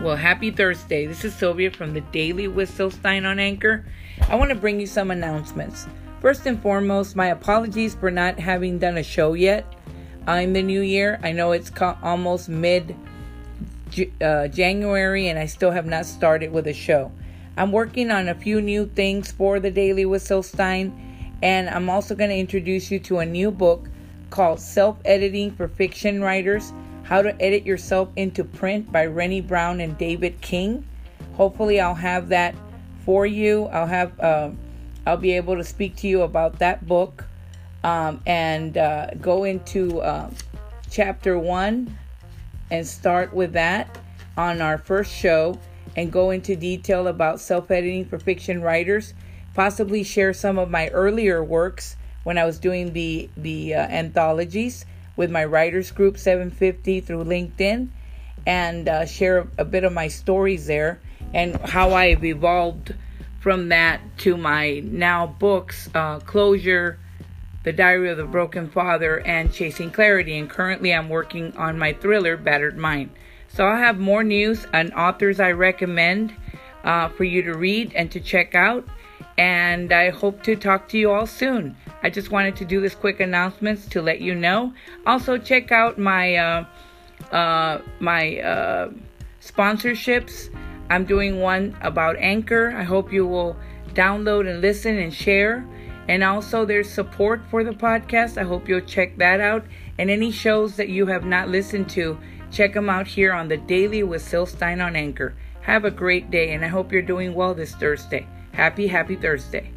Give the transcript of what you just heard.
Well, happy Thursday. This is Sylvia from the Daily with Stein on Anchor. I want to bring you some announcements. First and foremost, my apologies for not having done a show yet in the new year. I know it's almost mid uh, January and I still have not started with a show. I'm working on a few new things for the Daily with Stein, and I'm also going to introduce you to a new book called Self Editing for Fiction Writers how to Edit Yourself into Print by Renni Browne and David King. Hopefully, I'll have that for you. I'll have uh, I'll be able to speak to you about that book um, and uh, go into uh, chapter one and start with that on our first show and go into detail about self-editing for fiction writers. Possibly share some of my earlier works when I was doing the the uh, anthologies with my writers group 750 through LinkedIn and uh, share a bit of my stories there and how I've evolved from that to my now books, uh, Closure, The Diary of the Broken Father, and Chasing Clarity. And currently I'm working on my thriller, Battered Mind. So I'll have more news and authors I recommend uh, for you to read and to check out. And I hope to talk to you all soon. I just wanted to do this quick announcements to let you know. Also, check out my uh, uh, my uh, sponsorships. I'm doing one about Anchor. I hope you will download and listen and share. And also, there's support for the podcast. I hope you'll check that out. And any shows that you have not listened to, check them out here on the Daily with Syl Stein on Anchor. Have a great day, and I hope you're doing well this Thursday. Happy, happy Thursday.